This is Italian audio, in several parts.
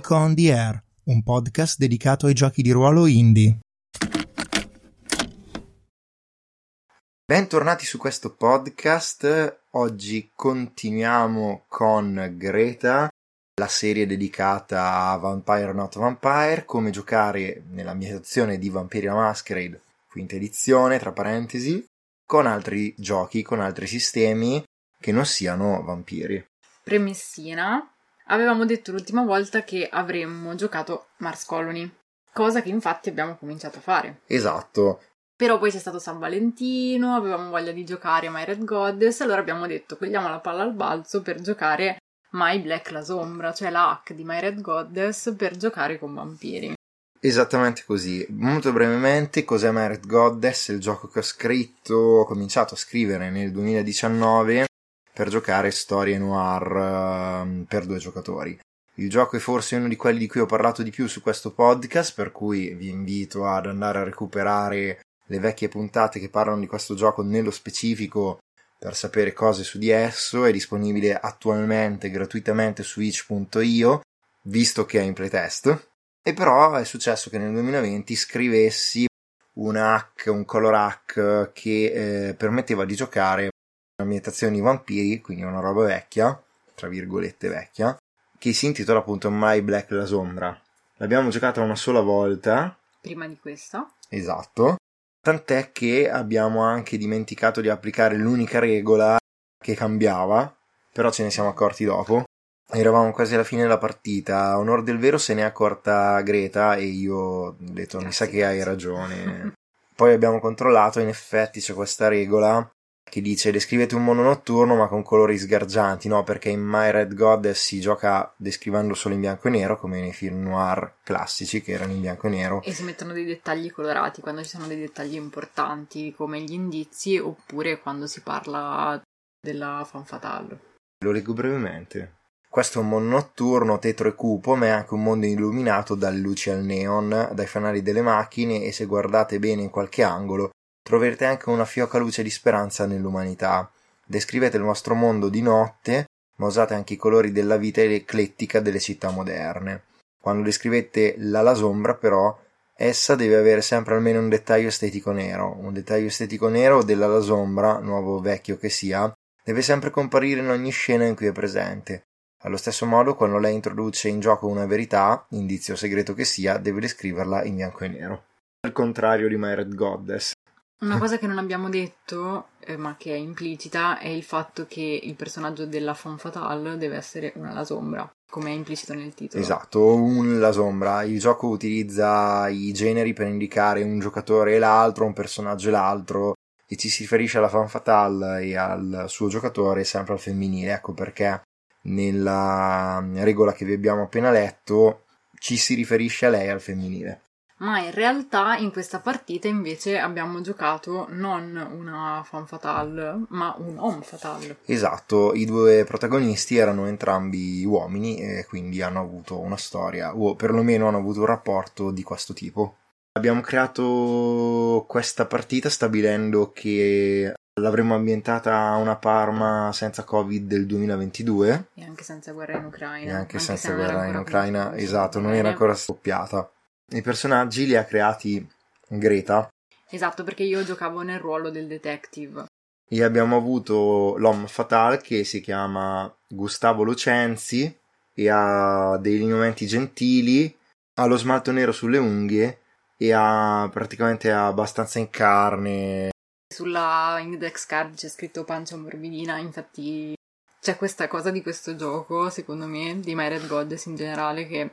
Geek on the Air, un podcast dedicato ai giochi di ruolo indie. Bentornati su questo podcast. Oggi continuiamo con Greta, la serie dedicata a Vampire Not Vampire, come giocare nella nell'ambientazione di Vampiri la Masquerade, quinta edizione, tra parentesi, con altri giochi, con altri sistemi che non siano vampiri. Premessina, avevamo detto l'ultima volta che avremmo giocato Mars Colony, cosa che infatti abbiamo cominciato a fare. Esatto. Però poi c'è stato San Valentino, avevamo voglia di giocare a My Red Goddess, allora abbiamo detto cogliamo la palla al balzo per giocare My Black la Sombra, cioè la hack di My Red Goddess per giocare con vampiri. Esattamente così. Molto brevemente, cos'è My Red Goddess? Il gioco che ho scritto, ho cominciato a scrivere nel 2019 per giocare storie noir uh, per due giocatori. Il gioco è forse uno di quelli di cui ho parlato di più su questo podcast, per cui vi invito ad andare a recuperare le vecchie puntate che parlano di questo gioco nello specifico per sapere cose su di esso. È disponibile attualmente gratuitamente su itch.io, visto che è in playtest. E però è successo che nel 2020 scrivessi un hack, un color hack che eh, permetteva di giocare ambientazione di vampiri, quindi una roba vecchia, tra virgolette vecchia, che si intitola appunto My Black la Sombra. L'abbiamo giocata una sola volta. Prima di questa. Esatto. Tant'è che abbiamo anche dimenticato di applicare l'unica regola che cambiava, però ce ne siamo accorti dopo. Eravamo quasi alla fine della partita. Onor del vero se ne è accorta Greta e io ho detto: Mi sa che hai ragione. Poi abbiamo controllato, in effetti c'è questa regola che dice descrivete un mondo notturno ma con colori sgargianti, no? Perché in My Red Goddess si gioca descrivendo solo in bianco e nero, come nei film noir classici che erano in bianco e nero. E si mettono dei dettagli colorati quando ci sono dei dettagli importanti, come gli indizi, oppure quando si parla della fan fatale. Lo leggo brevemente. Questo è un mondo notturno, tetro e cupo, ma è anche un mondo illuminato dalle luci al neon, dai fanali delle macchine e se guardate bene in qualche angolo troverete anche una fioca luce di speranza nell'umanità. Descrivete il vostro mondo di notte, ma usate anche i colori della vita eclettica delle città moderne. Quando descrivete la lasombra, però, essa deve avere sempre almeno un dettaglio estetico nero. Un dettaglio estetico nero della lasombra, nuovo o vecchio che sia, deve sempre comparire in ogni scena in cui è presente. Allo stesso modo, quando lei introduce in gioco una verità, indizio segreto che sia, deve descriverla in bianco e nero. Al contrario di My Red Goddess, una cosa che non abbiamo detto, eh, ma che è implicita, è il fatto che il personaggio della Femme Fatale deve essere una lasombra, come è implicito nel titolo. Esatto, un lasombra. Il gioco utilizza i generi per indicare un giocatore e l'altro, un personaggio e l'altro, e ci si riferisce alla Femme Fatale e al suo giocatore sempre al femminile. Ecco perché nella regola che vi abbiamo appena letto ci si riferisce a lei al femminile ma in realtà in questa partita invece abbiamo giocato non una fan fatale, ma un homme fatale. Esatto, i due protagonisti erano entrambi uomini e quindi hanno avuto una storia, o perlomeno hanno avuto un rapporto di questo tipo. Abbiamo creato questa partita stabilendo che l'avremmo ambientata a una Parma senza Covid del 2022 e anche senza guerra in Ucraina. E anche, anche senza guerra in Ucraina, esatto, non era ancora scoppiata i personaggi li ha creati Greta. Esatto, perché io giocavo nel ruolo del detective. E abbiamo avuto l'homme fatale che si chiama Gustavo Lucenzi e ha dei lineamenti gentili, ha lo smalto nero sulle unghie e ha praticamente abbastanza in carne. Sulla index card c'è scritto pancia morbidina, infatti c'è questa cosa di questo gioco, secondo me, di My Red Goddess in generale, che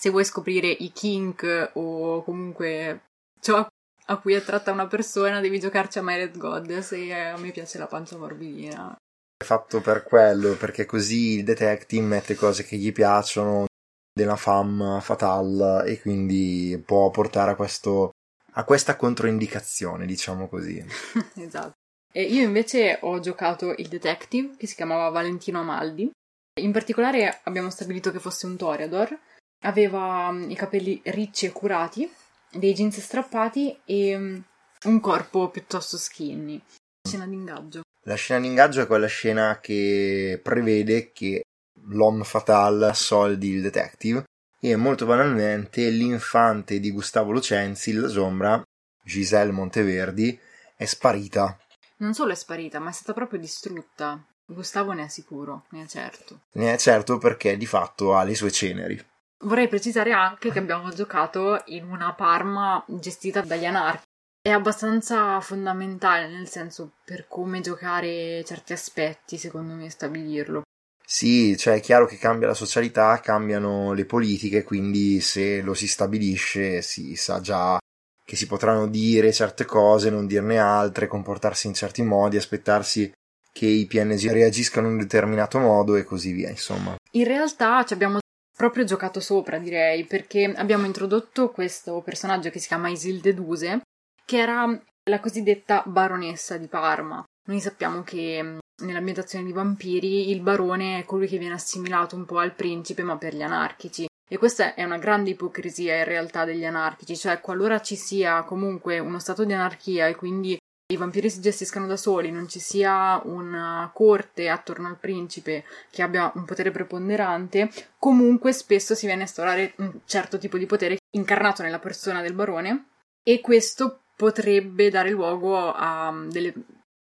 se vuoi scoprire i kink o comunque ciò a cui è tratta una persona, devi giocarci a My Goddess e a me piace la pancia morbidina. È fatto per quello, perché così il detective mette cose che gli piacciono della femme fatale e quindi può portare a questo a questa controindicazione, diciamo così. esatto. E io invece ho giocato il detective che si chiamava Valentino Amaldi. In particolare abbiamo stabilito che fosse un Toreador Aveva mm, i capelli ricci e curati, dei jeans strappati e mm, un corpo piuttosto skinny. Scena d'ingaggio. La scena d'ingaggio è quella scena che prevede che l'homme fatale soldi il detective e molto banalmente l'infante di Gustavo Lucenzi, la Sombra, Giselle Monteverdi, è sparita. Non solo è sparita, ma è stata proprio distrutta. Gustavo ne è sicuro, ne è certo. Ne è certo perché di fatto ha le sue ceneri. Vorrei precisare anche che abbiamo giocato in una Parma gestita dagli anarchi. È abbastanza fondamentale, nel senso, per come giocare certi aspetti, secondo me, stabilirlo. Sì, cioè è chiaro che cambia la socialità, cambiano le politiche, quindi se lo si stabilisce si sa già che si potranno dire certe cose, non dirne altre, comportarsi in certi modi, aspettarsi che i PNG reagiscano in un determinato modo e così via, insomma. In realtà ci abbiamo proprio giocato sopra, direi, perché abbiamo introdotto questo personaggio che si chiama Isilde Duse, che era la cosiddetta baronessa di Parma. Noi sappiamo che nell'ambientazione di vampiri il barone è colui che viene assimilato un po' al principe, ma per gli anarchici. E questa è una grande ipocrisia in realtà degli anarchici, cioè qualora ci sia comunque uno stato di anarchia e quindi i vampiri si gestiscano da soli, non ci sia una corte attorno al principe che abbia un potere preponderante, comunque spesso si viene a instaurare un certo tipo di potere incarnato nella persona del barone e questo potrebbe dare luogo a delle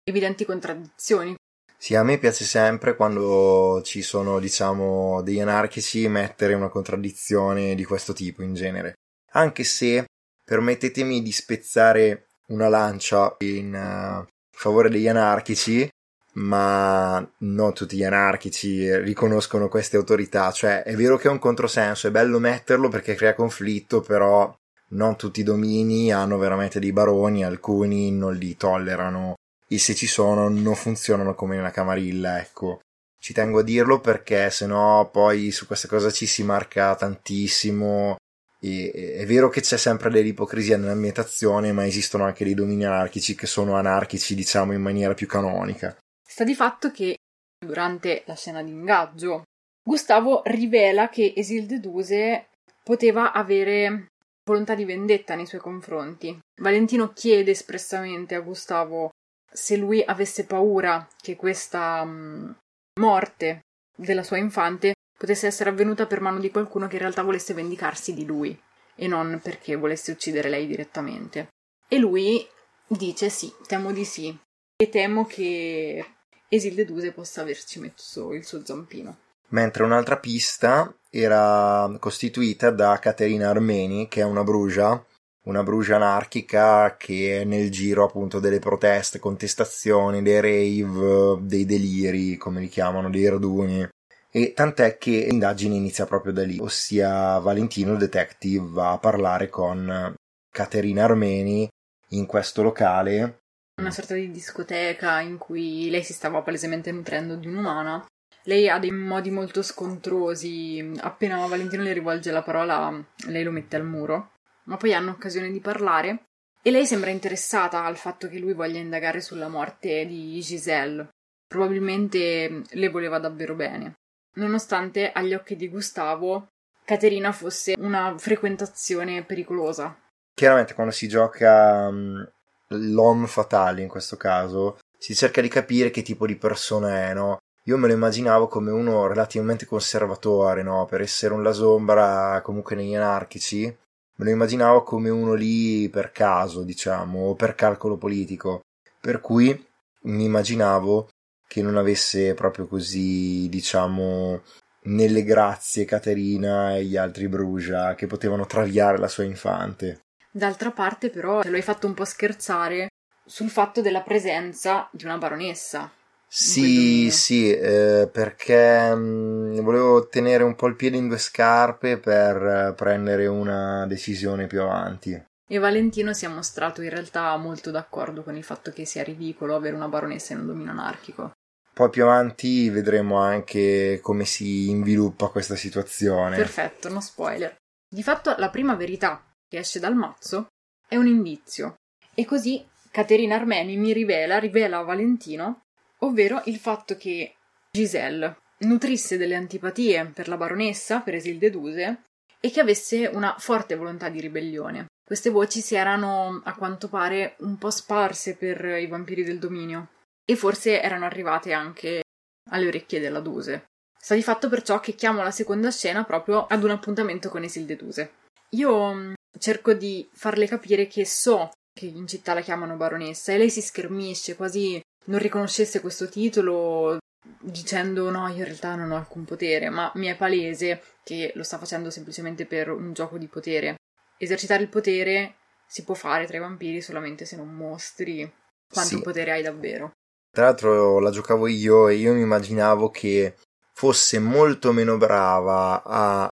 evidenti contraddizioni. Sì, a me piace sempre quando ci sono, diciamo, degli anarchici mettere una contraddizione di questo tipo in genere. Anche se permettetemi di spezzare una lancia in uh, favore degli anarchici, ma non tutti gli anarchici riconoscono queste autorità. Cioè, è vero che è un controsenso, è bello metterlo perché crea conflitto, però non tutti i domini hanno veramente dei baroni, alcuni non li tollerano e se ci sono non funzionano come nella camarilla, ecco. Ci tengo a dirlo perché sennò poi su questa cosa ci si marca tantissimo. E, è vero che c'è sempre dell'ipocrisia nell'ambientazione, ma esistono anche dei domini anarchici che sono anarchici, diciamo, in maniera più canonica. Sta di fatto che durante la scena di ingaggio Gustavo rivela che Esilde Duse poteva avere volontà di vendetta nei suoi confronti. Valentino chiede espressamente a Gustavo se lui avesse paura che questa um, morte della sua infante potesse essere avvenuta per mano di qualcuno che in realtà volesse vendicarsi di lui e non perché volesse uccidere lei direttamente. E lui dice sì, temo di sì, e temo che Esilde Duse possa averci messo il suo zampino. Mentre un'altra pista era costituita da Caterina Armeni, che è una brugia una brucia anarchica che è nel giro appunto delle proteste, contestazioni, dei rave, dei deliri, come li chiamano, dei raduni. E tant'è che l'indagine inizia proprio da lì, ossia Valentino il detective va a parlare con Caterina Armeni in questo locale. Una sorta di discoteca in cui lei si stava palesemente nutrendo di un'umana. Lei ha dei modi molto scontrosi. Appena Valentino le rivolge la parola, lei lo mette al muro ma poi hanno occasione di parlare e lei sembra interessata al fatto che lui voglia indagare sulla morte di Giselle. Probabilmente le voleva davvero bene, nonostante agli occhi di Gustavo Caterina fosse una frequentazione pericolosa. Chiaramente quando si gioca um, l'homme fatale in questo caso, si cerca di capire che tipo di persona è, no? Io me lo immaginavo come uno relativamente conservatore, no? Per essere un lasombra comunque negli anarchici, me lo immaginavo come uno lì per caso, diciamo, o per calcolo politico. Per cui mi immaginavo che non avesse proprio così, diciamo, nelle grazie Caterina e gli altri Brugia che potevano traviare la sua infante. D'altra parte, però, lo hai fatto un po' scherzare sul fatto della presenza di una baronessa. Sì, sì, eh, perché mh, mm, volevo tenere un po' il piede in due scarpe per eh, prendere una decisione più avanti. E Valentino si è mostrato in realtà molto d'accordo con il fatto che sia ridicolo avere una baronessa in un dominio anarchico. Poi più avanti vedremo anche come si inviluppa questa situazione. Perfetto, no spoiler. Di fatto la prima verità che esce dal mazzo è un indizio. E così Caterina Armeni mi rivela, rivela a Valentino ovvero il fatto che Giselle nutrisse delle antipatie per la baronessa, per Esilde Duse, e che avesse una forte volontà di ribellione. Queste voci si erano, a quanto pare, un po' sparse per i vampiri del dominio, e forse erano arrivate anche alle orecchie della Duse. Sta di fatto perciò che chiamo la seconda scena proprio ad un appuntamento con Esilde Duse. Io mm, cerco di farle capire che so che in città la chiamano baronessa e lei si schermisce, quasi non riconoscesse questo titolo dicendo no, io in realtà non ho alcun potere, ma mi è palese che lo sta facendo semplicemente per un gioco di potere. Esercitare il potere si può fare tra i vampiri solamente se non mostri quanto Sì. potere hai davvero. Tra l'altro la giocavo io e io mi immaginavo che fosse molto meno brava a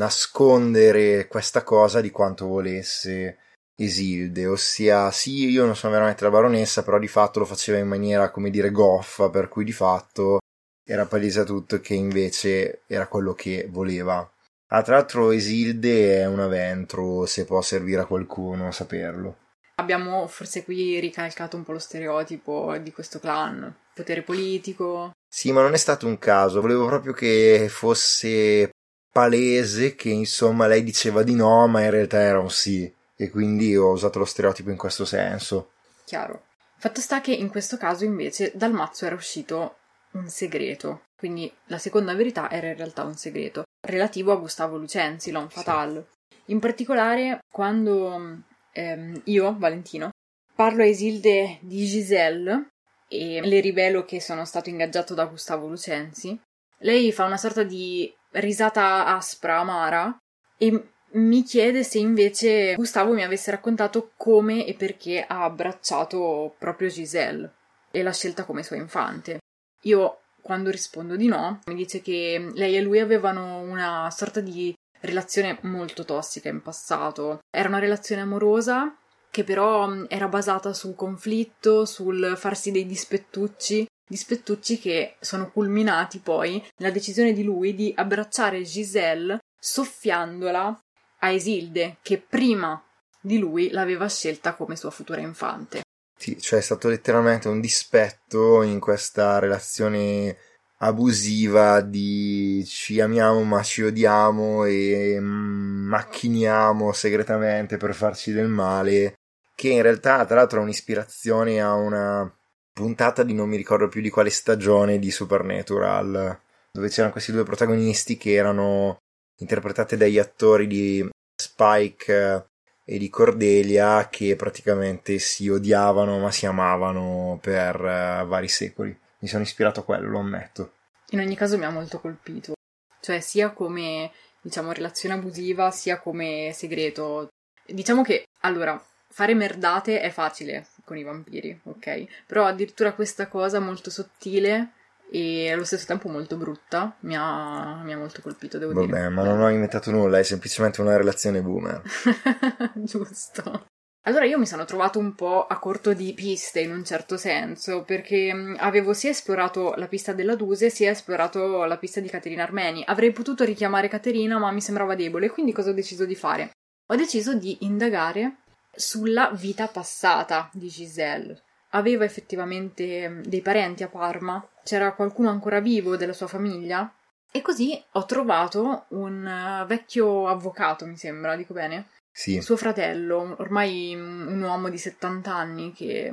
nascondere questa cosa di quanto volesse Isilde, ossia sì, io non sono veramente la baronessa, però di fatto lo faceva in maniera, come dire, goffa, per cui di fatto era palese a tutto che invece era quello che voleva. Ah, tra l'altro Isilde è un aventro, se può servire a qualcuno saperlo. Abbiamo forse qui ricalcato un po' lo stereotipo di questo clan. Potere politico. Sì, ma non è stato un caso, volevo proprio che fosse palese che insomma lei diceva di no, ma in realtà era un sì, e quindi ho usato lo stereotipo in questo senso. Chiaro. Fatto sta che in questo caso invece dal mazzo era uscito un segreto. Quindi la seconda verità era in realtà un segreto relativo a Gustavo Lucenzi, l'homme fatal. In particolare, quando ehm, io, Valentino, parlo a Isilde di Giselle e le rivelo che sono stato ingaggiato da Gustavo Lucenzi, lei fa una sorta di risata aspra, amara e mi chiede se invece Gustavo mi avesse raccontato come e perché ha abbracciato proprio Giselle e l'ha scelta come sua infante. Io, quando rispondo di no, mi dice che lei e lui avevano una sorta di relazione molto tossica in passato. Era una relazione amorosa che però mh, era basata sul conflitto, sul farsi dei dispettucci, dispettucci che sono culminati poi nella decisione di lui di abbracciare Giselle soffiandola a Esilde, che prima di lui l'aveva scelta come sua futura infante. Sì, cioè è stato letteralmente un dispetto in questa relazione abusiva di ci amiamo ma ci odiamo e mm, macchiniamo segretamente per farci del male, che in realtà tra l'altro è un'ispirazione a una puntata di non mi ricordo più di quale stagione di Supernatural, dove c'erano questi due protagonisti che erano interpretate dagli attori di Spike e di Cordelia che praticamente si odiavano ma si amavano per eh, vari secoli. Mi sono ispirato a quello, lo ammetto. In ogni caso mi ha molto colpito, cioè sia come, diciamo, relazione abusiva, sia come segreto. Diciamo che, allora, fare merdate è facile con i vampiri, ok? Però addirittura questa cosa molto sottile e allo stesso tempo molto brutta mi ha, mi ha molto colpito, devo Vabbè, dire. ma non ho inventato nulla, è semplicemente una relazione boomer. Giusto. Allora io mi sono trovato un po' a corto di piste in un certo senso, perché mh, avevo sia esplorato la pista della Duse, sia esplorato la pista di Caterina Armeni. Avrei potuto richiamare Caterina, ma mi sembrava debole, quindi cosa ho deciso di fare? Ho deciso di indagare sulla vita passata di Giselle. Aveva effettivamente mh, dei parenti a Parma? C'era qualcuno ancora vivo della sua famiglia? E così ho trovato un eh, vecchio avvocato, mi sembra, dico bene? Sì, suo fratello, ormai un uomo di 70 anni che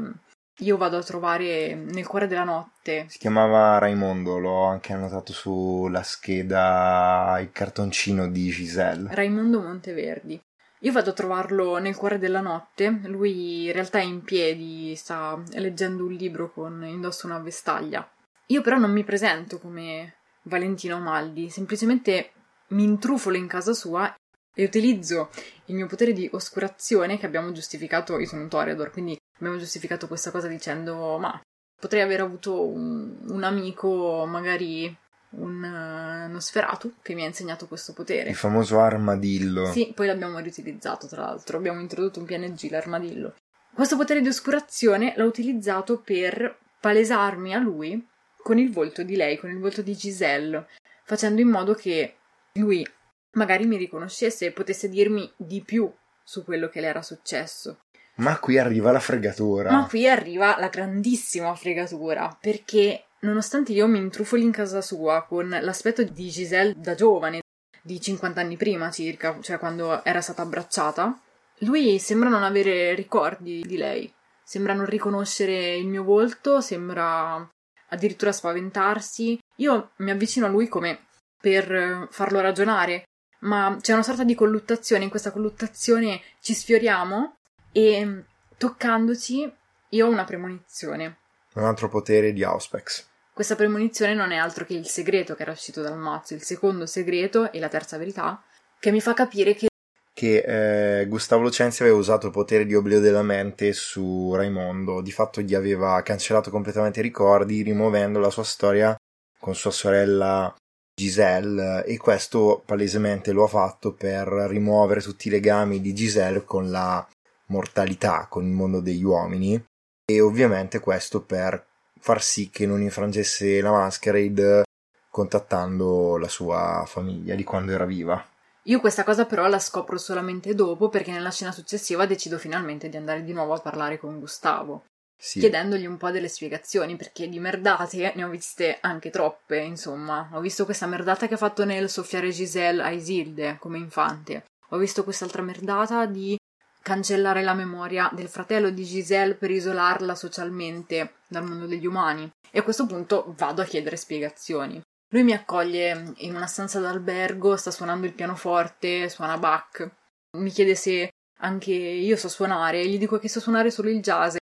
io vado a trovare nel cuore della notte. si chiamava Raimondo, l'ho anche annotato sulla scheda il cartoncino di Giselle. Raimondo Monteverdi. Io vado a trovarlo nel cuore della notte, lui in realtà è in piedi, sta leggendo un libro con indosso una vestaglia. Io però non mi presento come Valentino Maldi, semplicemente mi intrufolo in casa sua e utilizzo il mio potere di oscurazione che abbiamo giustificato, io sono un Toreador, quindi abbiamo giustificato questa cosa dicendo ma potrei aver avuto un, un amico, magari un uh, Nosferatu, che mi ha insegnato questo potere. Il famoso armadillo. Sì, poi l'abbiamo riutilizzato tra l'altro, abbiamo introdotto un PNG, l'armadillo. Questo potere di oscurazione l'ho utilizzato per palesarmi a lui con il volto di lei, con il volto di Giselle, facendo in modo che lui magari mi riconoscesse e potesse dirmi di più su quello che le era successo. Ma qui arriva la fregatura. Ma qui arriva la grandissima fregatura, perché nonostante io mi intrufoli in casa sua con l'aspetto di Giselle da giovane, di 50 anni prima circa, cioè quando era stata abbracciata, lui sembra non avere ricordi di lei, sembra non riconoscere il mio volto, sembra addirittura spaventarsi. Io mi avvicino a lui come per farlo ragionare, ma c'è una sorta di colluttazione, in questa colluttazione ci sfioriamo e toccandoci io ho una premonizione. Un altro potere di Auspex. Questa premonizione non è altro che il segreto che era uscito dal mazzo, il secondo segreto e la terza verità, che mi fa capire che che eh, Gustavo Lucenzi aveva usato il potere di oblio della mente su Raimondo, di fatto gli aveva cancellato completamente i ricordi, rimuovendo la sua storia con sua sorella Giselle e questo palesemente lo ha fatto per rimuovere tutti i legami di Giselle con la mortalità, con il mondo degli uomini e ovviamente questo per far sì che non infrangesse la Masquerade contattando la sua famiglia di quando era viva. Io questa cosa però la scopro solamente dopo perché nella scena successiva decido finalmente di andare di nuovo a parlare con Gustavo. Sì. Chiedendogli un po' delle spiegazioni perché di merdate ne ho viste anche troppe, insomma. Ho visto questa merdata che ha fatto nel soffiare Giselle a Isilde come infante. Ho visto quest'altra merdata di cancellare la memoria del fratello di Giselle per isolarla socialmente dal mondo degli umani. E a questo punto vado a chiedere spiegazioni. Lui mi accoglie in una stanza d'albergo, sta suonando il pianoforte, suona Bach. Mi chiede se anche io so suonare gli dico che so suonare solo il jazz.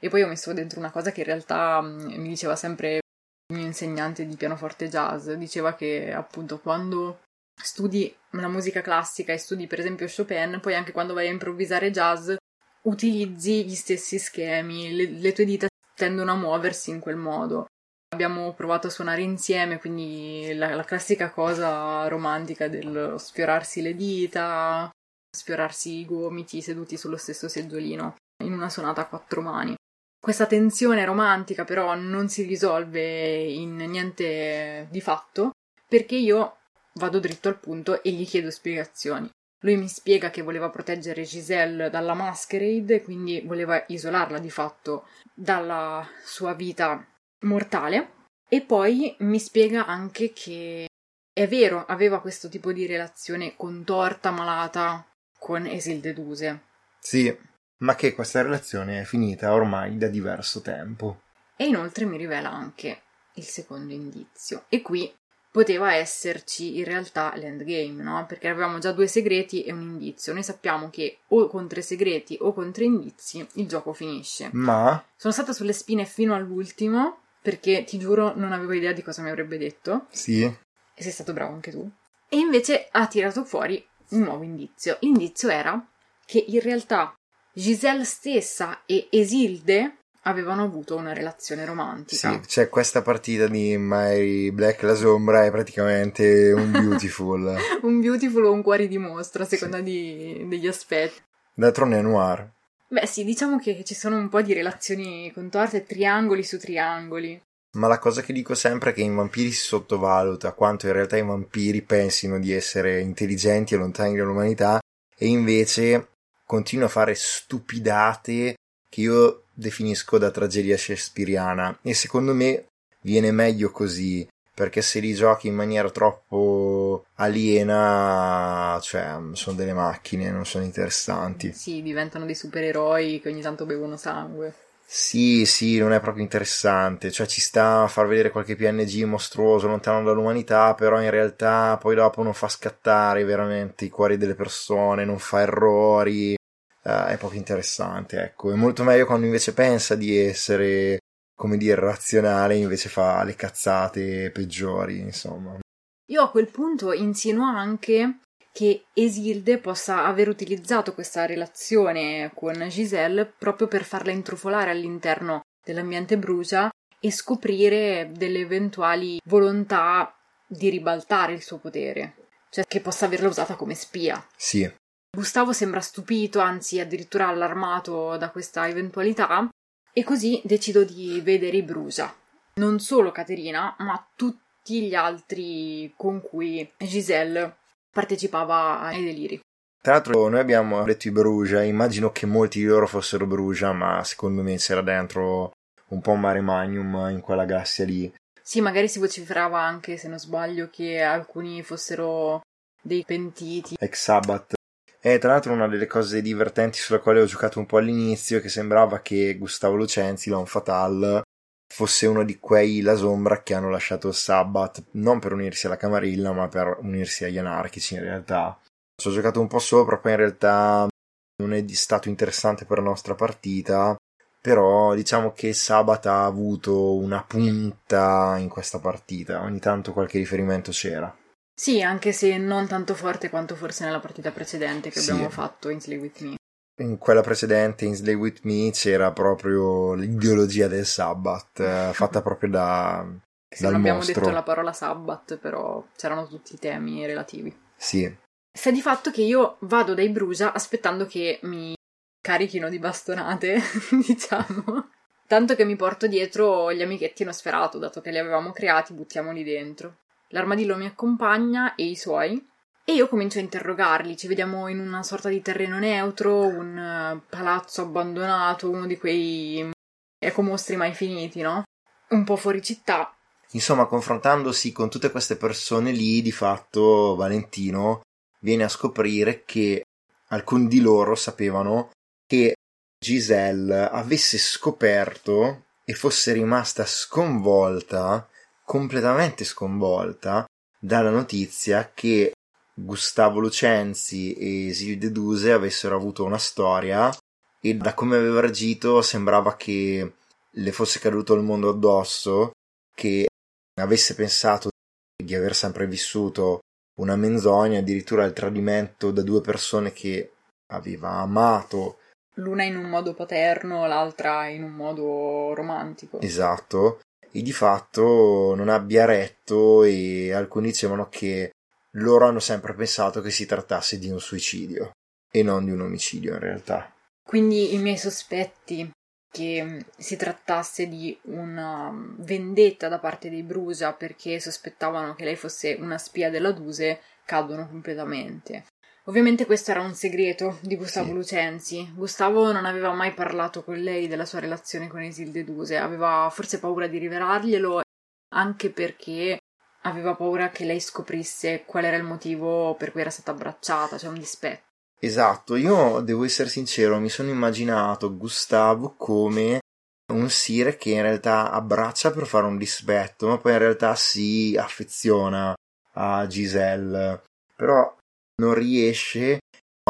E poi ho messo dentro una cosa che in realtà mm, mi diceva sempre il mio insegnante di pianoforte jazz. Diceva che appunto quando studi la musica classica e studi per esempio Chopin, poi anche quando vai a improvvisare jazz utilizzi gli stessi schemi, le, le tue dita tendono a muoversi in quel modo abbiamo provato a suonare insieme, quindi la, la classica cosa romantica del sfiorarsi le dita, sfiorarsi i gomiti seduti sullo stesso seggiolino in una sonata a quattro mani. Questa tensione romantica però non si risolve in niente di fatto perché io vado dritto al punto e gli chiedo spiegazioni. Lui mi spiega che voleva proteggere Giselle dalla masquerade, quindi voleva isolarla di fatto dalla sua vita mortale e poi mi spiega anche che è vero, aveva questo tipo di relazione contorta, malata con Esilde Duse. Sì, ma che questa relazione è finita ormai da diverso tempo. E inoltre mi rivela anche il secondo indizio. E qui poteva esserci in realtà l'endgame, no? Perché avevamo già due segreti e un indizio. Noi sappiamo che o con tre segreti o con tre indizi il gioco finisce. Ma sono stata sulle spine fino all'ultimo perché ti giuro non avevo idea di cosa mi avrebbe detto. Sì. E sei stato bravo anche tu. E invece ha tirato fuori un nuovo indizio. L'indizio era che in realtà Giselle stessa e Esilde avevano avuto una relazione romantica. Sì, cioè questa partita di My Black la Sombra è praticamente un beautiful. un beautiful o un cuore di mostra, a seconda sì. di, degli aspetti. D'altronde è noir. Beh sì, diciamo che ci sono un po' di relazioni contorte, triangoli su triangoli. Ma la cosa che dico sempre è che in vampiri si sottovaluta quanto in realtà i vampiri pensino di essere intelligenti e lontani dall'umanità e invece continuano a fare stupidate che io definisco da tragedia shakespeariana e secondo me viene meglio così perché se li giochi in maniera troppo aliena, cioè sono delle macchine, non sono interessanti. Sì, diventano dei supereroi che ogni tanto bevono sangue. Sì, sì, non è proprio interessante, cioè ci sta a far vedere qualche PNG mostruoso lontano dall'umanità, però in realtà poi dopo non fa scattare veramente i cuori delle persone, non fa errori, uh, è poco interessante, ecco, è molto meglio quando invece pensa di essere come dire, razionale, invece fa le cazzate peggiori, insomma. Io a quel punto insinuo anche che Esilde possa aver utilizzato questa relazione con Giselle proprio per farla intrufolare all'interno dell'ambiente brucia e scoprire delle eventuali volontà di ribaltare il suo potere, cioè che possa averla usata come spia. Sì. Gustavo sembra stupito, anzi addirittura allarmato da questa eventualità e così decido di vedere i Brusa. Non solo Caterina, ma tutti gli altri con cui Giselle partecipava ai deliri. Tra l'altro noi abbiamo detto i Brugia, immagino che molti di loro fossero Brugia, ma secondo me c'era dentro un po' un mare magnum in quella galassia lì. Sì, magari si vociferava anche, se non sbaglio, che alcuni fossero dei pentiti. Ex Sabbath. E tra l'altro una delle cose divertenti sulla quale ho giocato un po' all'inizio è che sembrava che Gustavo Lucenzi, l'On Fatal, fosse uno di quei La Sombra che hanno lasciato Sabbath non per unirsi alla Camarilla ma per unirsi agli anarchici in realtà. Ci ho giocato un po' sopra, poi in realtà non è stato interessante per la nostra partita, però diciamo che Sabbath ha avuto una punta in questa partita, ogni tanto qualche riferimento c'era. Sì, anche se non tanto forte quanto forse nella partita precedente che sì. abbiamo fatto in Slay With Me. In quella precedente, in Slay With Me, c'era proprio l'ideologia del Sabbath, eh, fatta proprio da... Se non abbiamo mostro. detto la parola Sabbath, però c'erano tutti i temi relativi. Sì. Sta di fatto che io vado dai Brusa aspettando che mi carichino di bastonate, diciamo. Tanto che mi porto dietro gli amichetti Nosferatu, dato che li avevamo creati, buttiamoli dentro. L'armadillo mi accompagna e i suoi e io comincio a interrogarli. Ci vediamo in una sorta di terreno neutro, un uh, palazzo abbandonato, uno di quei ecomostri mai finiti, no? Un po' fuori città. Insomma, confrontandosi con tutte queste persone lì, di fatto Valentino viene a scoprire che alcuni di loro sapevano che Giselle avesse scoperto e fosse rimasta sconvolta completamente sconvolta dalla notizia che Gustavo Lucenzi e Silvio Duse avessero avuto una storia e da come aveva reagito sembrava che le fosse caduto il mondo addosso, che avesse pensato di aver sempre vissuto una menzogna, addirittura il tradimento da due persone che aveva amato. L'una in un modo paterno, l'altra in un modo romantico. Esatto e di fatto non abbia retto e alcuni dicevano che loro hanno sempre pensato che si trattasse di un suicidio e non di un omicidio in realtà. Quindi i miei sospetti che si trattasse di una vendetta da parte dei Brusa perché sospettavano che lei fosse una spia della Duse cadono completamente. Ovviamente questo era un segreto di Gustavo sì. Lucenzi. Gustavo non aveva mai parlato con lei della sua relazione con Esilde Duse, aveva forse paura di rivelarglielo anche perché aveva paura che lei scoprisse qual era il motivo per cui era stata abbracciata, cioè un dispetto. Esatto, io devo essere sincero, mi sono immaginato Gustavo come un sire che in realtà abbraccia per fare un dispetto, ma poi in realtà si affeziona a Giselle. Però non riesce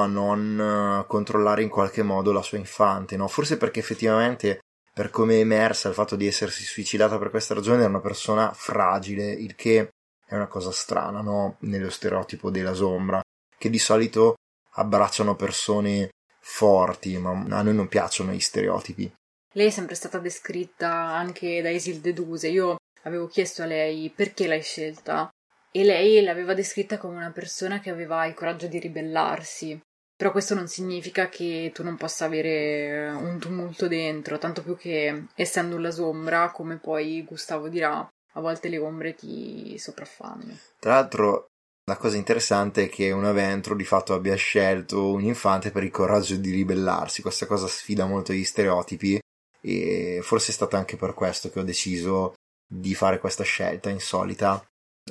a non eh, controllare in qualche modo la sua infante, no? Forse perché effettivamente, per come è emersa il fatto di essersi suicidata per questa ragione, era una persona fragile, il che è una cosa strana, no? Nello stereotipo della sombra, che di solito abbracciano persone forti, ma a noi non piacciono gli stereotipi. Lei è sempre stata descritta anche da Isilde Duse. Io avevo chiesto a lei perché l'hai scelta e lei l'aveva descritta come una persona che aveva il coraggio di ribellarsi. Però questo non significa che tu non possa avere un tumulto dentro, tanto più che essendo la sombra, come poi Gustavo dirà, a volte le ombre ti sopraffanno. Tra l'altro, la cosa interessante è che un Aventro di fatto abbia scelto un infante per il coraggio di ribellarsi. Questa cosa sfida molto gli stereotipi e forse è stato anche per questo che ho deciso di fare questa scelta insolita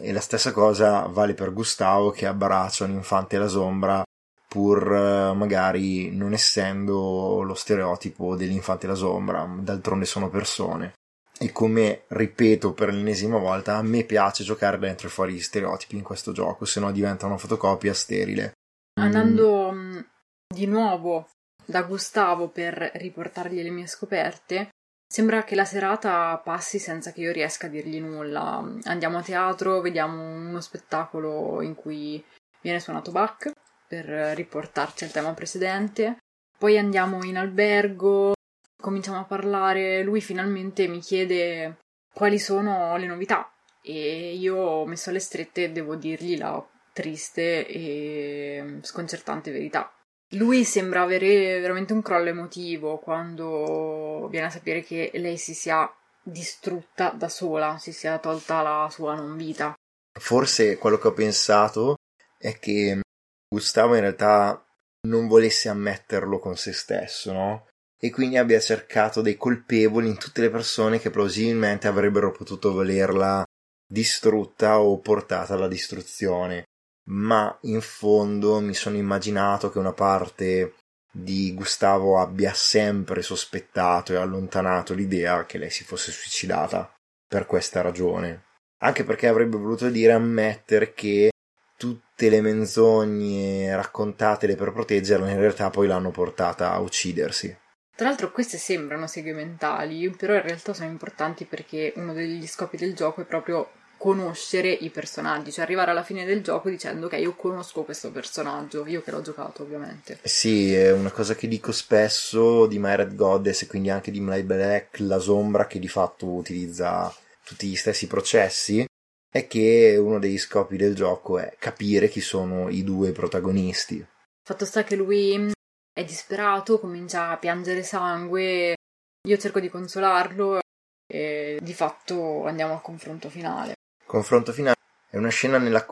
e la stessa cosa vale per Gustavo che abbraccia un infante alla sombra pur eh, magari non essendo lo stereotipo dell'infante alla sombra, d'altronde sono persone. E come ripeto per l'ennesima volta, a me piace giocare dentro e fuori gli stereotipi in questo gioco, se no diventa una fotocopia sterile. Andando mm. di nuovo da Gustavo per riportargli le mie scoperte, Sembra che la serata passi senza che io riesca a dirgli nulla. Andiamo a teatro, vediamo uno spettacolo in cui viene suonato Bach per riportarci al tema precedente. Poi andiamo in albergo, cominciamo a parlare. Lui finalmente mi chiede quali sono le novità e io, messo alle strette, devo dirgli la triste e sconcertante verità. Lui sembra avere veramente un crollo emotivo quando viene a sapere che lei si sia distrutta da sola, si sia tolta la sua non vita. Forse quello che ho pensato è che Gustavo in realtà non volesse ammetterlo con se stesso, no? E quindi abbia cercato dei colpevoli in tutte le persone che plausibilmente avrebbero potuto volerla distrutta o portata alla distruzione ma in fondo mi sono immaginato che una parte di Gustavo abbia sempre sospettato e allontanato l'idea che lei si fosse suicidata per questa ragione. Anche perché avrebbe voluto dire ammettere che tutte le menzogne raccontatele per proteggerla in realtà poi l'hanno portata a uccidersi. Tra l'altro queste sembrano segmentali, però in realtà sono importanti perché uno degli scopi del gioco è proprio conoscere i personaggi, cioè arrivare alla fine del gioco dicendo che io conosco questo personaggio, io che l'ho giocato ovviamente. Sì, è una cosa che dico spesso di My Red Goddess e quindi anche di My Black, la sombra che di fatto utilizza tutti gli stessi processi, è che uno degli scopi del gioco è capire chi sono i due protagonisti. Fatto sta che lui è disperato, comincia a piangere sangue, io cerco di consolarlo e di fatto andiamo al confronto finale confronto finale è una scena nella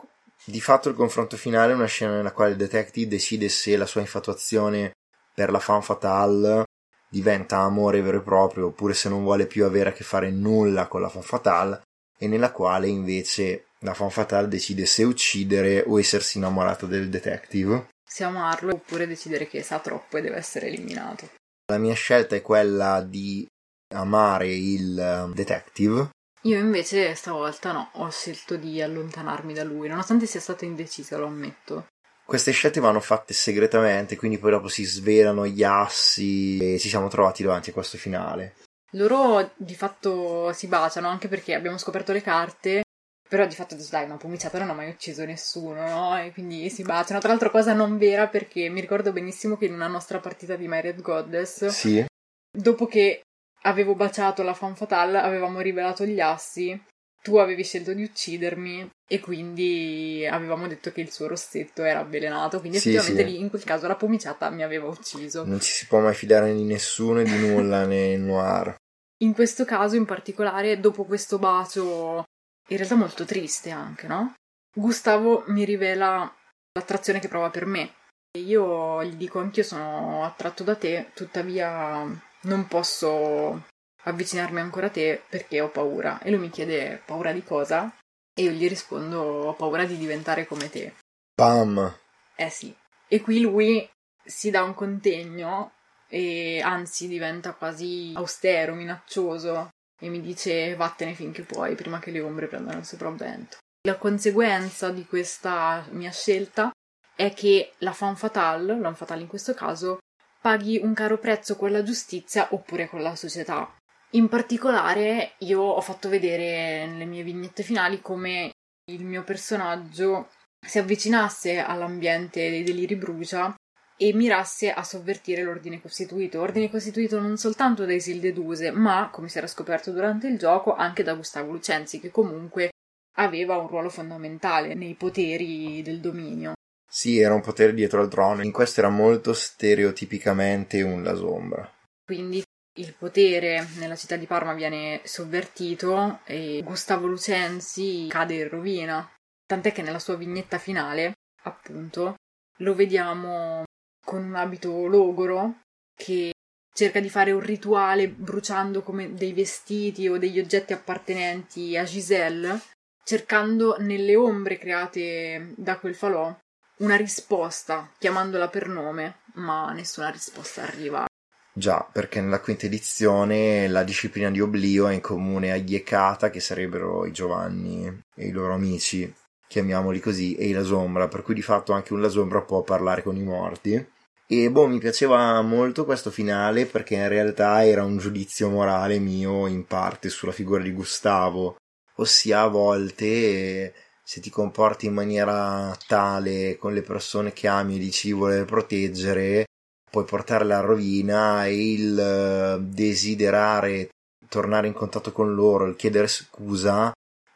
di fatto il confronto finale è una scena nella quale il detective decide se la sua infatuazione per la fan fatale diventa amore vero e proprio oppure se non vuole più avere a che fare nulla con la fan fatale e nella quale invece la fan fatale decide se uccidere o essersi innamorata del detective. Se amarlo oppure decidere che sa troppo e deve essere eliminato. La mia scelta è quella di amare il um, detective io invece stavolta no, ho scelto di allontanarmi da lui, nonostante sia stata indecisa, lo ammetto. Queste scelte vanno fatte segretamente, quindi poi dopo si svelano gli assi e ci siamo trovati davanti a questo finale. Loro di fatto si baciano anche perché abbiamo scoperto le carte, però di fatto dai, una pomiciata non ha mai ucciso nessuno, no? E quindi si baciano. Tra l'altro cosa non vera perché mi ricordo benissimo che in una nostra partita di My Red Goddess, sì. dopo che avevo baciato la fan fatale, avevamo rivelato gli assi, tu avevi scelto di uccidermi e quindi avevamo detto che il suo rossetto era avvelenato, quindi sì, effettivamente sì. lì in quel caso la pomiciata mi aveva ucciso. Non ci si può mai fidare di nessuno e di nulla né noir. In questo caso in particolare, dopo questo bacio, in realtà molto triste anche, no? Gustavo mi rivela l'attrazione che prova per me. Io gli dico anch'io sono attratto da te, tuttavia non posso avvicinarmi ancora a te perché ho paura. E lui mi chiede paura di cosa? E io gli rispondo ho paura di diventare come te. Pam! Eh sì. E qui lui si dà un contegno e anzi diventa quasi austero, minaccioso e mi dice vattene finché puoi prima che le ombre prendano il sopravvento. La conseguenza di questa mia scelta è che la fan fatale, l'an fatale in questo caso, paghi un caro prezzo con la giustizia oppure con la società. In particolare io ho fatto vedere nelle mie vignette finali come il mio personaggio si avvicinasse all'ambiente dei deliri brucia e mirasse a sovvertire l'ordine costituito. Ordine costituito non soltanto da Isilde Duse, ma, come si era scoperto durante il gioco, anche da Gustavo Lucenzi, che comunque aveva un ruolo fondamentale nei poteri del dominio. Sì, era un potere dietro al trono, in questo era molto stereotipicamente un la sombra. Quindi il potere nella città di Parma viene sovvertito e Gustavo Lucenzi cade in rovina. Tant'è che nella sua vignetta finale, appunto, lo vediamo con un abito logoro che cerca di fare un rituale bruciando come dei vestiti o degli oggetti appartenenti a Giselle, cercando nelle ombre create da quel falò una risposta chiamandola per nome, ma nessuna risposta arriva. Già, perché nella quinta edizione la disciplina di oblio è in comune agli Ekata, che sarebbero i Giovanni e i loro amici, chiamiamoli così, e i Lasombra, per cui di fatto anche un Lasombra può parlare con i morti. E boh, mi piaceva molto questo finale perché in realtà era un giudizio morale mio in parte sulla figura di Gustavo, ossia a volte se ti comporti in maniera tale con le persone che ami e dici voler proteggere, puoi portarle a rovina e il eh, desiderare tornare in contatto con loro, il chiedere scusa,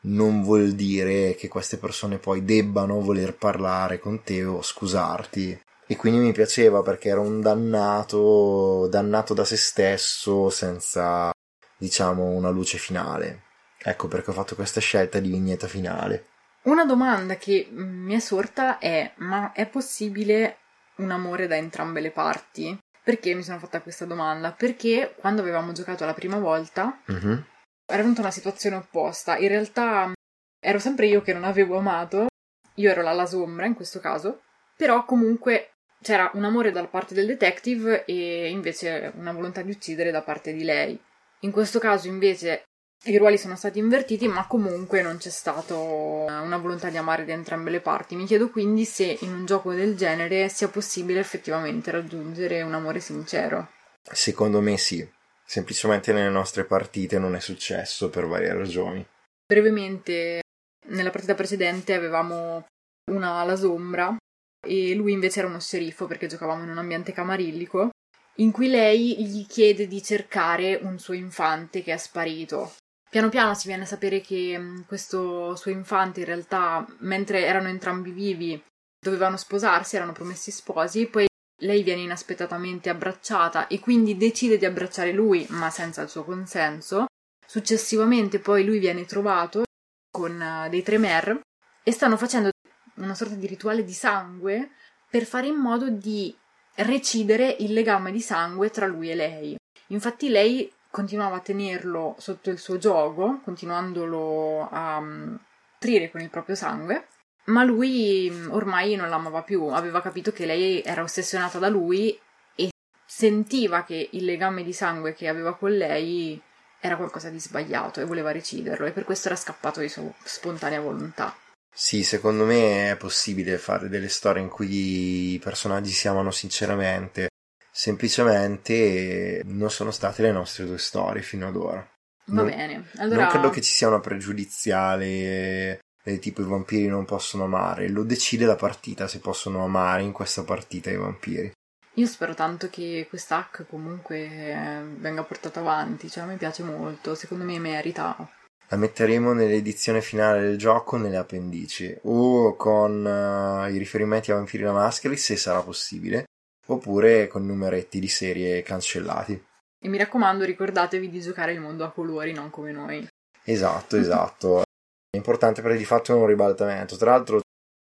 non vuol dire che queste persone poi debbano voler parlare con te o scusarti. E quindi mi piaceva perché era un dannato, dannato da se stesso senza, diciamo, una luce finale. Ecco perché ho fatto questa scelta di vignetta finale. Una domanda che mi è sorta è: ma è possibile un amore da entrambe le parti? Perché mi sono fatta questa domanda? Perché quando avevamo giocato la prima volta mm-hmm. era venuta una situazione opposta. In realtà ero sempre io che non avevo amato, io ero la, la sombra in questo caso, però comunque c'era un amore da parte del detective e invece una volontà di uccidere da parte di lei. In questo caso invece i ruoli sono stati invertiti, ma comunque non c'è stata una volontà di amare da entrambe le parti. Mi chiedo quindi se in un gioco del genere sia possibile effettivamente raggiungere un amore sincero. Secondo me sì, semplicemente nelle nostre partite non è successo per varie ragioni. Brevemente, nella partita precedente avevamo una ala sombra e lui invece era uno sceriffo perché giocavamo in un ambiente camarillico in cui lei gli chiede di cercare un suo infante che è sparito. Piano piano si viene a sapere che mm, questo suo infante in realtà, mentre erano entrambi vivi, dovevano sposarsi, erano promessi sposi, poi lei viene inaspettatamente abbracciata e quindi decide di abbracciare lui, ma senza il suo consenso. Successivamente poi lui viene trovato con uh, dei tremer e stanno facendo una sorta di rituale di sangue per fare in modo di recidere il legame di sangue tra lui e lei. Infatti lei continuava a tenerlo sotto il suo gioco, continuandolo a um, trire con il proprio sangue, ma lui mm, ormai non l'amava più, aveva capito che lei era ossessionata da lui e sentiva che il legame di sangue che aveva con lei era qualcosa di sbagliato e voleva reciderlo e per questo era scappato di sua spontanea volontà. Sì, secondo me è possibile fare delle storie in cui i personaggi si amano sinceramente semplicemente non sono state le nostre due storie fino ad ora. Va non, bene, allora... Non credo che ci sia una pregiudiziale del tipo i vampiri non possono amare, lo decide la partita se possono amare in questa partita i vampiri. Io spero tanto che quest'hack comunque eh, venga portato avanti, cioè a me piace molto, secondo me merita. La metteremo nell'edizione finale del gioco nelle appendici o con uh, i riferimenti a Vampiri la Maschera se sarà possibile oppure con numeretti di serie cancellati. E mi raccomando, ricordatevi di giocare il mondo a colori, non come noi. Esatto, esatto. È importante perché di fatto è un ribaltamento. Tra l'altro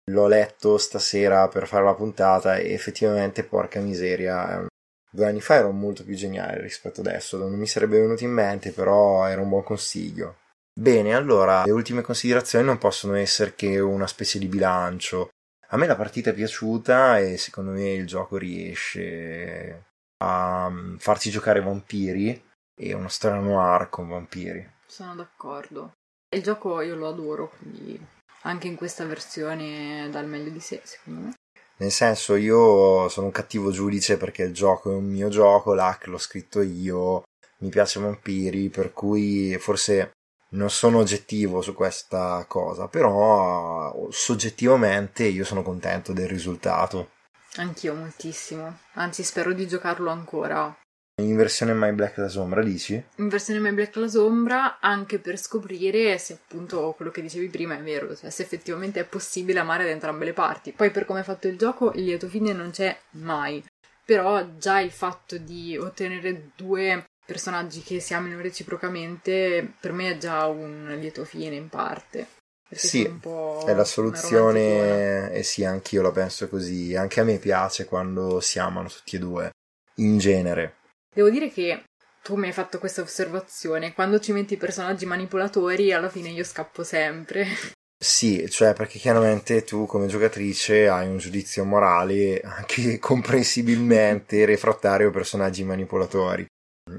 l'ho letto stasera per fare la puntata e effettivamente, porca miseria, ehm, due anni fa ero molto più geniale rispetto adesso. Non mi sarebbe venuto in mente, però era un buon consiglio. Bene, allora, le ultime considerazioni non possono essere che una specie di bilancio. A me la partita è piaciuta e secondo me il gioco riesce a mm, farci giocare vampiri e una storia noir con vampiri. Sono d'accordo. Il gioco io lo adoro, quindi anche in questa versione dà il meglio di sé, secondo me. Nel senso, io sono un cattivo giudice perché il gioco è un mio gioco, l'hack l'ho scritto io, mi piace vampiri, per cui forse non sono oggettivo su questa cosa, però soggettivamente io sono contento del risultato. Anch'io moltissimo, anzi spero di giocarlo ancora. In versione My Black la sombra, dici? In versione My Black la sombra, anche per scoprire se appunto quello che dicevi prima è vero, cioè se effettivamente è possibile amare da entrambe le parti. Poi per come è fatto il gioco, il lieto fine non c'è mai. Però già il fatto di ottenere due personaggi che si amino reciprocamente, per me è già un lieto fine in parte. Sì, è la soluzione e sì, anch'io la penso così. Anche a me piace quando si amano tutti e due, in genere. Devo dire che tu mi hai fatto questa osservazione. Quando ci metti i personaggi manipolatori, alla fine io scappo sempre. Sì, cioè perché chiaramente tu come giocatrice hai un giudizio morale anche comprensibilmente refrattario ai personaggi manipolatori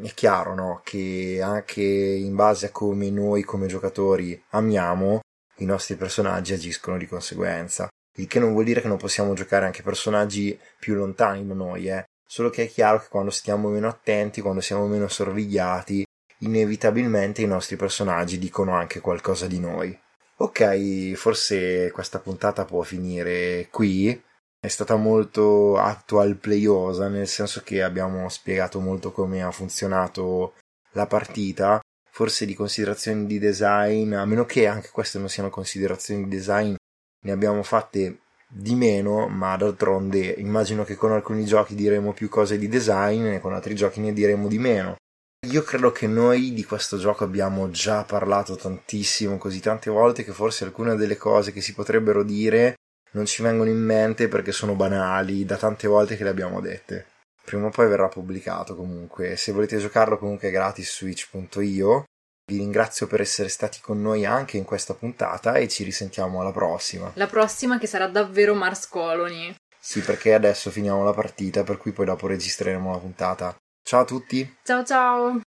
è chiaro no? che anche in base a come noi come giocatori amiamo, i nostri personaggi agiscono di conseguenza. Il che non vuol dire che non possiamo giocare anche personaggi più lontani da noi, eh? solo che è chiaro che quando stiamo meno attenti, quando siamo meno sorvegliati, inevitabilmente i nostri personaggi dicono anche qualcosa di noi. Ok, forse questa puntata può finire qui è stata molto actual playosa, nel senso che abbiamo spiegato molto come ha funzionato la partita, forse di considerazioni di design, a meno che anche queste non siano considerazioni di design, ne abbiamo fatte di meno, ma d'altronde immagino che con alcuni giochi diremo più cose di design e con altri giochi ne diremo di meno. Io credo che noi di questo gioco abbiamo già parlato tantissimo, così tante volte che forse alcune delle cose che si potrebbero dire non ci vengono in mente perché sono banali da tante volte che le abbiamo dette. Prima o poi verrà pubblicato comunque. Se volete giocarlo comunque è gratis su itch.io. Vi ringrazio per essere stati con noi anche in questa puntata e ci risentiamo alla prossima. La prossima che sarà davvero Mars Colony. Sì, perché adesso finiamo la partita, per cui poi dopo registreremo la puntata. Ciao a tutti! Ciao ciao!